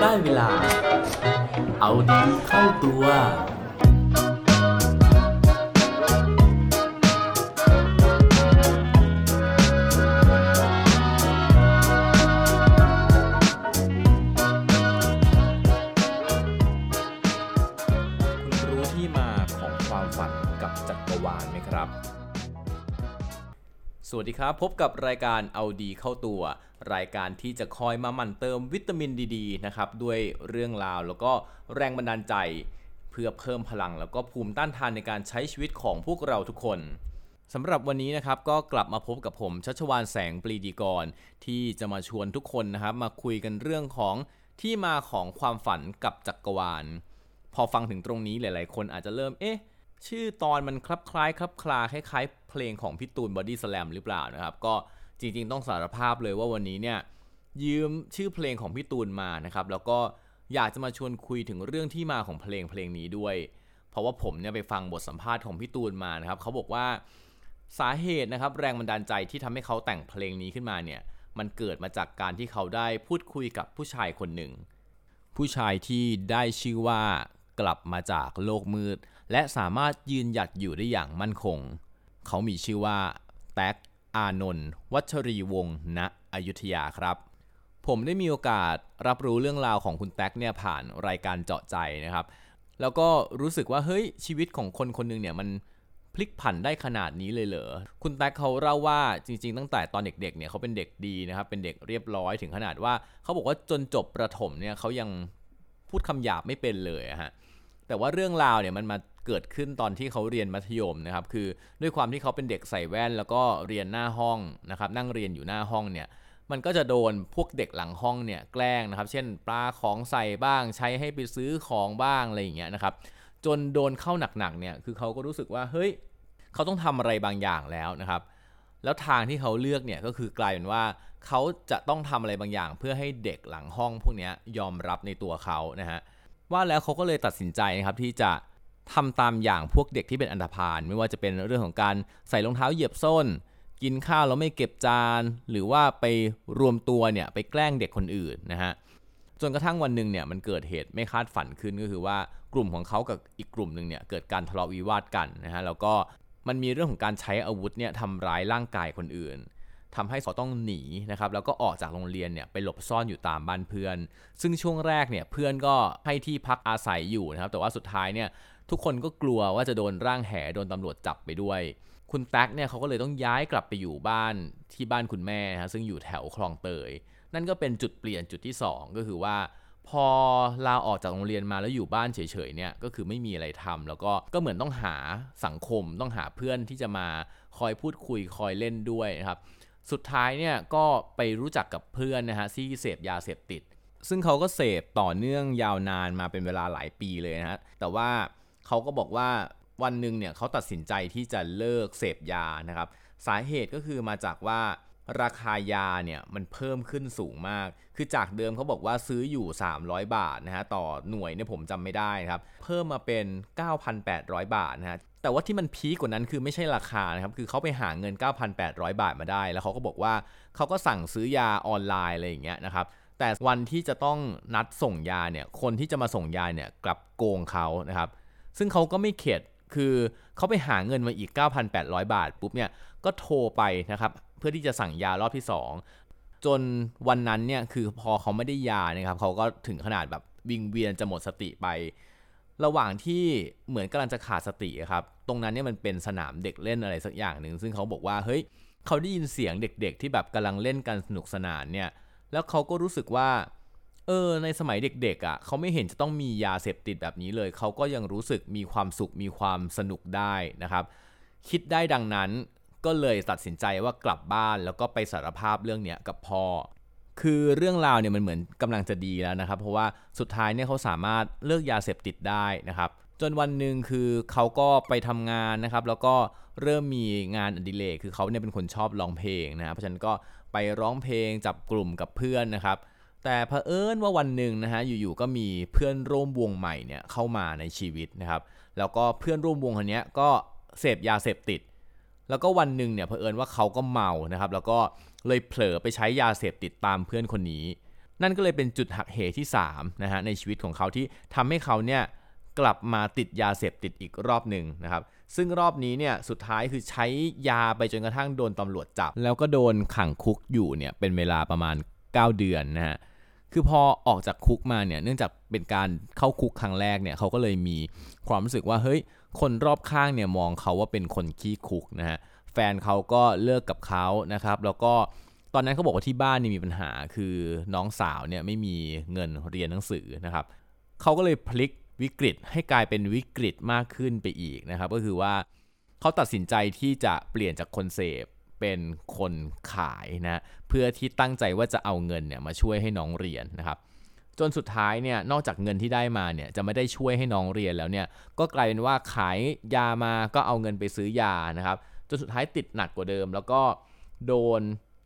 ได้เวลา เอาดีเข้าตัว สวัสดีครับ พบกับรายการเอาดีเข้าตัว รายการที่จะคอยมาหมั่นเติมวิตามินดีๆนะครับด้วยเรื่องราวแล้วก็แรงบันดาลใจ เพื่อเพิ่มพลังแล้วก็ภูมิต้านทานในการใช้ชีวิตของพวกเราทุกคนสำหรับวันนี้นะครับก็กลับมาพบกับผมชัชวานแสงปรีดีกร ที่จะมาชวนทุกคนนะครับมาคุยกันเรื่องของที่มาของความฝันกับจักรวาล พอฟังถึงตรงนี้หลาย ๆ คนอาจจะเริ่มเอ๊ะ ชื่อตอนมันคลับคล้ายคลับคลาคล้ายๆ เพลงของพี่ตูนบอดี้สแลมหรือเปล่านะครับ ก็จริงๆ ต้องสารภาพเลยว่าวันนี้เนี่ยยืมชื่อเพลงของพี่ตูนมานะครับ แล้วก็อยากจะมาชวนคุยถึงเรื่องที่มาของเพลงเพลงนี้ด้วย เพราะว่าผมเนี่ยไปฟังบทสัมภาษณ์ของพี่ตูนมานะครับเขาบอกว่าสาเหตุนะครับแรงบันดาลใจที่ทำให้เขาแต่งเพลงนี้ขึ้นมาเนี่ยมันเกิดมาจากการที่เขาได้พูดคุยกับผู้ชายคนหนึ่ง ผู้ชายที่ได้ชื่อว่ากลับมาจากโลกมืด และสามารถยืนหยัดอยู่ได้อย่างมั่นคง เขามีชื่อว่า แท็ก อานนท์วัชรีวงศ์ณอยุธยาครับ ผมได้มีโอกาสรับรู้เรื่องราวของคุณแท็กเนี่ยผ่านรายการเจาะใจนะครับ แล้วก็รู้สึกว่าเฮ้ยชีวิตของคนคนหนึงเนี่ยมันพลิกผันได้ขนาดนี้เลยเหรอ คุณแท็กเขาเล่าว่าจริง ๆ ตั้งแต่ตอนเด็กๆ เนี่ยเขาเป็นเด็กดีนะครับ เป็นเด็กเรียบร้อยถึงขนาดว่า เขาบอกว่าจนจบประถมเนี่ยเขายังพูดคำหยาบไม่เป็นเลยอะฮะ แต่ว่าเรื่องราวเนี่ยมันมาเกิดขึ้นตอนที่เขาเรียนมัธยมนะครับ คือด้วยความที่เขาเป็นเด็กใส่แว่น แล้วก็เรียนหน้าห้องนะครับนั่งเรียนอยู่หน้าห้องเนี่ยมันก็จะโดนพวกเด็กหลังห้องเนี่ยแกล้งนะครับ เช่นปลาของใส่บ้างใช้ให้ไปซื้อของบ้างอะไรอย่างเงี้ยนะครับ จนโดนเข้าหนักๆเนี่ยคือเขาก็รู้สึกว่าเฮ้ยเขาต้องทำอะไรบางอย่างแล้วนะครับ แล้วทางที่เขาเลือกเนี่ยก็คือกลายเป็นว่าเขาจะต้องทำอะไรบางอย่าง เพื่อให้เด็กหลังห้องพวกนี้ยยอมรับในตัวเขานะฮะ ว่าแล้วเขาก็เลยตัดสินใจนะครับที่จะทำตามอย่างพวกเด็กที่เป็นอันธพาลไม่ว่าจะเป็นเรื่องของการใส่รองเท้าเหยียบส้น กินข้าวแล้วไม่เก็บจาน หรือว่าไปรวมตัวเนี่ยไปแกล้งเด็กคนอื่นนะฮะจนกระทั่งวันหนึ่งเนี่ยมันเกิดเหตุไม่คาดฝันขึ้นก็คือว่ากลุ่มของเขากับอีกกลุ่มหนึ่งเนี่ยเกิดการทะเลาะวิวาทกันนะฮะแล้วก็มันมีเรื่องของการใช้อาวุธเนี่ยทำร้ายร่างกายคนอื่น ทำให้เขาต้องหนีนะครับแล้วก็ออกจากโรงเรียนเนี่ยไปหลบซ่อนอยู่ตามบ้านเพื่อน ซึ่งช่วงแรกเนี่ยเพื่อนก็ให้ที่พักอาศัยอยู่นะครับแต่ว่าสุดท้ายเนี่ยทุกคนก็กลัวว่าจะโดนร่างแหโดนตำรวจจับไปด้วย คุณแท็กเนี่ยเขาก็เลยต้องย้ายกลับไปอยู่บ้านที่บ้านคุณแม่นะฮะซึ่งอยู่แถวคลองเตย นั่นก็เป็นจุดเปลี่ยนจุดที่ 2 ก็คือว่า พอลาออกจากโรงเรียนมาแล้วอยู่บ้านเฉยๆเนี่ยก็คือไม่มีอะไรทำแล้วก็ก็เหมือนต้องหาสังคมต้องหาเพื่อนที่จะมาคอยพูดคุยคอยเล่นด้วยนะครับ สุดท้ายเนี่ยก็ไปรู้จักกับเพื่อนนะฮะที่เสพยาเสพติด ซึ่งเขาก็เสพต่อเนื่องยาวนานมาเป็นเวลาหลายปีเลยนะฮะแต่ว่าเขาก็บอกว่าวันหนึ่งเนี่ยเขาตัดสินใจที่จะเลิกเสพยานะครับสาเหตุก็คือมาจากว่าราคายาเนี่ยมันเพิ่มขึ้นสูงมาก คือจากเดิมเขาบอกว่าซื้ออยู่ 300 บาทนะฮะต่อหน่วยเนี่ยผมจำไม่ได้ครับ เพิ่มมาเป็น 9,800 บาทนะฮะ แต่ว่าที่มันพีกกว่านั้นคือไม่ใช่ราคานะครับ คือเขาไปหาเงิน 9,800 บาทมาได้ แล้วเขาก็บอกว่าเขาก็สั่งซื้อยาออนไลน์อะไรอย่างเงี้ยนะครับ แต่วันที่จะต้องนัดส่งยาเนี่ย คนที่จะมาส่งยาเนี่ยกลับโกงเขานะครับ ซึ่งเขาก็ไม่เข็ด คือเขาไปหาเงินมาอีก 9,800 บาทปุ๊บเนี่ย ก็โทรไปนะครับ เพื่อที่จะสั่งยารอบที่ 2 จนวันนั้นเนี่ย คือพอเขาไม่ได้ยานะครับ เขาก็ถึงขนาดแบบวิงเวียนจะหมดสติไป ระหว่างที่เหมือนกำลังจะขาดสติครับ ตรงนั้นเนี่ยมันเป็นสนามเด็กเล่นอะไรสักอย่างหนึ่ง ซึ่งเขาบอกว่าเฮ้ยเขาได้ยินเสียงเด็กๆ ที่แบบกำลังเล่นกันสนุกสนานเนี่ย แล้วเขาก็รู้สึกว่าเออในสมัยเด็กๆอะ่ะเขาไม่เห็นจะต้องมียาเสพติดแบบนี้เลย เขาก็ยังรู้สึกมีความสุขมีความสนุกได้นะครับ คิดได้ดังนั้นก็เลยตัดสินใจว่ากลับบ้านแล้วก็ไปสารภาพเรื่องเนี้ยกับพ่อ คือเรื่องราวเนี่ยมันเหมือนกำลังจะดีแล้วนะครับ เพราะว่าสุดท้ายเนี่ยเขาสามารถเลิกยาเสพติดได้นะครับจนวันหนึ่งคือเขาก็ไปทำงานนะครับ แล้วก็เริ่มมีงานอดิเรกคือเขาเนี่ยเป็นคนชอบร้องเพลงนะครับเพราะฉะนั้นก็ไปร้องเพลงจับกลุ่มกับเพื่อนนะครับ แต่เผอิญว่าวันหนึ่งนะฮะอยู่ๆก็มีเพื่อนร่วมวงใหม่เนี่ยเข้ามาในชีวิตนะครับ แล้วก็เพื่อนร่วมวงคนนี้ก็เสพยาเสพติด แล้วก็วันหนึ่งเนี่ยเผอิญว่าเขาก็เมานะครับ แล้วก็ เลยเผลอไปใช้ยาเสพติดตามเพื่อนคนนี้ นั่นก็เลยเป็นจุดหักเหที่3นะฮะในชีวิตของเขาที่ทำให้เขาเนี่ยกลับมาติดยาเสพติดอีกรอบหนึ่งนะครับ ซึ่งรอบนี้เนี่ยสุดท้ายคือใช้ยาไปจนกระทั่งโดนตำรวจจับ แล้วก็โดนขังคุกอยู่เนี่ยเป็นเวลาประมาณ 9 เดือนนะฮะคือพอออกจากคุกมาเนี่ยเนื่องจากเป็นการเข้าคุกครั้งแรกเนี่ยเขาก็เลยมีความรู้สึกว่าเฮ้ยคนรอบข้างเนี่ยมองเขาว่าเป็นคนขี้คุกนะฮะ ฟนเขาก็เลิกกับเขานะครับแล้วก็ตอนนั้นเขาบอกว่าที่บ้านนี่มีปัญหาคือน้องสาวเนี่ยไม่มีเงินเรียนหนังสือนะครับเขาก็เลยพลิกวิกฤตให้กลายเป็นวิกฤตมากขึ้นไปอีกนะครับ ก็คือว่าเขาตัดสินใจที่จะเปลี่ยนจากคนเสพเป็นคนขายนะเพื่อที่ตั้งใจว่าจะเอาเงินเนี่ยมาช่วยให้น้องเรียนนะครับจนสุดท้ายเนี่ยนอกจากเงินที่ได้มาเนี่ยจะไม่ได้ช่วยให้น้องเรียนแล้วเนี่ยก็กลายเป็นว่าขายยามาก็เอาเงินไปซื้อยานะครับ จนสุดท้ายติดหนักกว่าเดิม แล้วก็โดน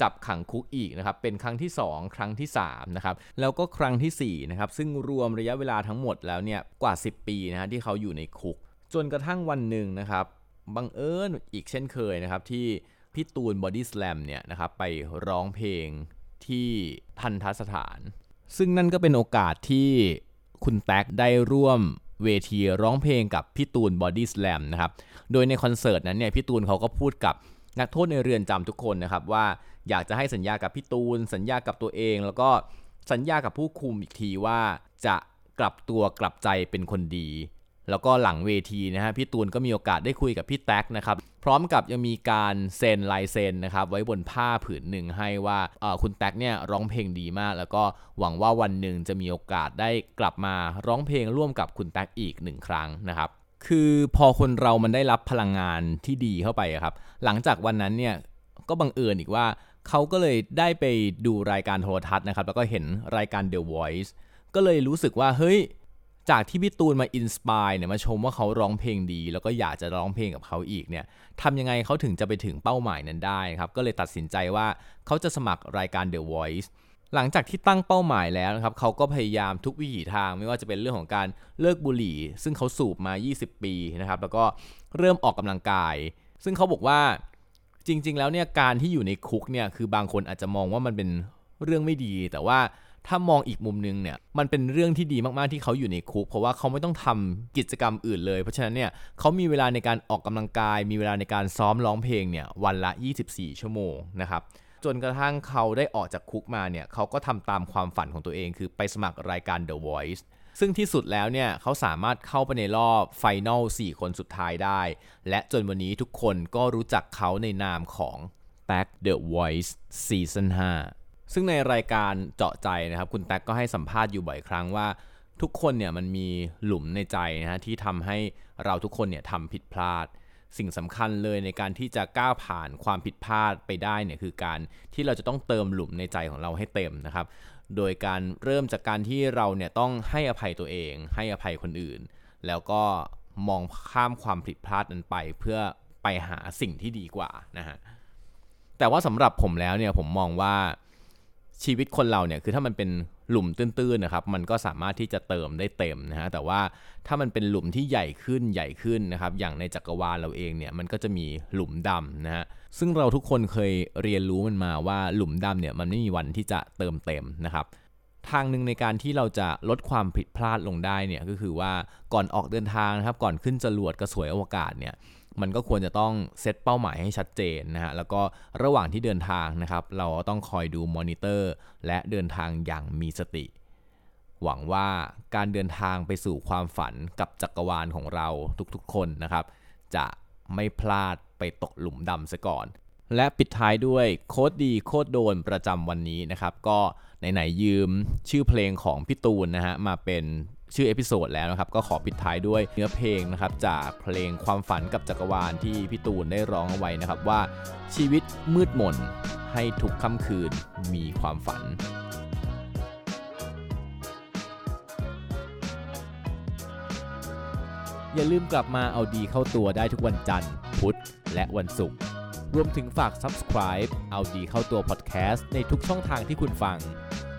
จับขังคุกอีกนะครับเป็นครั้งที่ 2 ครั้งที่3นะครับแล้วก็ครั้งที่4นะครับซึ่งรวมระยะเวลาทั้งหมดแล้วเนี่ยกว่า 10 ปีนะฮะที่เขาอยู่ในคุก จนกระทั่งวันหนึ่งนะครับบังเอิญอีกเช่นเคยนะครับที่พี่ตูนบอดี้สแลมเนี่ยนะครับไปร้องเพลงที่ทัณฑสถาน ซึ่งนั่นก็เป็นโอกาสที่คุณแท็กได้ร่วม เวทีร้องเพลงกับพี่ตูนบอดี้สแลมนะครับ โดยในคอนเสิร์ตนั้นเนี่ยพี่ตูนเขาก็พูดกับนักโทษในเรือนจำทุกคนนะครับว่าอยากจะให้สัญญากับพี่ตูน สัญญากับตัวเอง แล้วก็สัญญากับผู้คุมอีกทีว่าจะกลับตัวกลับใจเป็นคนดี แล้วก็หลังเวทีนะฮะพี่ตูนก็มีโอกาสได้คุยกับพี่แท็กนะครับพร้อมกับยังมีการเซ็นลายเซ็นนะครับไว้บนผ้าผืนหนึ่งให้ว่าคุณแท็กเนี่ยร้องเพลงดีมาก แล้วก็หวังว่าวันหนึ่งจะมีโอกาสได้กลับมาร้องเพลงร่วมกับคุณแท็กอีกหนึ่งครั้งนะครับคือพอคนเรามันได้รับพลังงานที่ดีเข้าไปครับหลังจากวันนั้นเนี่ยก็บังเอิญอีกว่าเขาก็เลยได้ไปดูรายการโทรทัศน์นะครับแล้วก็เห็นรายการ The Voice ก็เลยรู้สึกว่าเฮ้ย จากที่พี่ตูนมาอินสปายเนี่ยมาชมว่าเขาร้องเพลงดี แล้วก็อยากจะร้องเพลงกับเขาอีกเนี่ยทำยังไงเขาถึงจะไปถึงเป้าหมายนั้นได้ครับ ก็เลยตัดสินใจว่าเขาจะสมัครรายการ The Voice หลังจากที่ตั้งเป้าหมายแล้วนะครับเขาก็พยายามทุกวิถีทางไม่ว่าจะเป็นเรื่องของการเลิกบุหรี่ ซึ่งเขาสูบมา 20 ปีนะครับ แล้วก็เริ่มออกกำลังกาย ซึ่งเขาบอกว่าจริง ๆ แล้วเนี่ยการที่อยู่ในคุกเนี่ยคือบางคนอาจจะมองว่ามันเป็นเรื่องไม่ดี แต่ว่า ถ้ามองอีกมุมนึงเนี่ยมันเป็นเรื่องที่ดีมากๆที่เขาอยู่ในคุก เพราะว่าเขาไม่ต้องทำกิจกรรมอื่นเลย เพราะฉะนั้นเนี่ยเขามีเวลาในการออกกำลังกาย มีเวลาในการซ้อมร้องเพลงเนี่ยวันละ 24 ชั่วโมงนะครับจนกระทั่งเขาได้ออกจากคุกมาเนี่ยเขาก็ทำตามความฝันของตัวเอง คือไปสมัครรายการ The Voice ซึ่งที่สุดแล้วเนี่ยเขาสามารถเข้าไปในรอบไฟนอล4 คนสุดท้ายได้ และจนวันนี้ทุกคนก็รู้จักเขาในนามของ Back The Voice Season 5 ซึ่งในรายการเจาะใจนะครับ คุณแท็กก็ให้สัมภาษณ์อยู่บ่อยครั้งว่า ทุกคนเนี่ยมันมีหลุมในใจนะฮะที่ทำให้เราทุกคนเนี่ยทำผิดพลาด สิ่งสำคัญเลยในการที่จะก้าวผ่านความผิดพลาดไปได้เนี่ยคือการที่เราจะต้องเติมหลุมในใจของเราให้เต็มนะครับ โดยการเริ่มจากการที่เราเนี่ยต้องให้อภัยตัวเอง ให้อภัยคนอื่น แล้วก็มองข้ามความผิดพลาดนั้นไปเพื่อไปหาสิ่งที่ดีกว่านะฮะแต่ว่าสำหรับผมแล้วเนี่ยผมมองว่า ชีวิตคนเราเนี่ยคือถ้ามันเป็นหลุมตื้นๆนะครับ มันก็สามารถที่จะเติมได้เต็มนะฮะแต่ว่าถ้ามันเป็นหลุมที่ใหญ่ขึ้นใหญ่ขึ้นนะครับ อย่างในจักรวาลเราเองเนี่ยมันก็จะมีหลุมดำนะฮะซึ่งเราทุกคนเคยเรียนรู้มันมาว่าหลุมดำเนี่ยมันไม่มีวันที่จะเติมเต็มนะครับทางหนึ่งในการที่เราจะลดความผิดพลาดลงได้เนี่ยก็คือว่าก่อนออกเดินทางนะครับก่อนขึ้นจรวดกระสวยอวกาศเนี่ย มันก็ควรจะต้องเซตเป้าหมายให้ชัดเจนนะฮะแล้วก็ระหว่างที่เดินทางนะครับ เราต้องคอยดูมอนิเตอร์ และเดินทางอย่างมีสติ หวังว่าการเดินทางไปสู่ความฝันกับจักรวาลของเราทุกๆ คนนะครับ จะไม่พลาดไปตกหลุมดำซะก่อน และปิดท้ายด้วย quote ดี quote โดนประจำวันนี้นะครับ ก็ไหนๆยืมชื่อเพลงของพี่ตูนนะฮะมาเป็น ชื่อ episode แล้วนะครับ ก็ขอปิดท้ายด้วยเนื้อเพลงนะครับ จากเพลงความฝันกับจักรวาลที่พี่ตูนได้ร้องเอาไว้นะครับว่าชีวิตมืดมนให้ทุกค่ำคืนมีความฝันอย่าลืมกลับมาเอาดีเข้าตัวได้ทุกวันจันทร์ พุธ และวันศุกร์ รวมถึงฝาก subscribe เอาดีเข้าตัว podcast ในทุกช่องทางที่คุณฟัง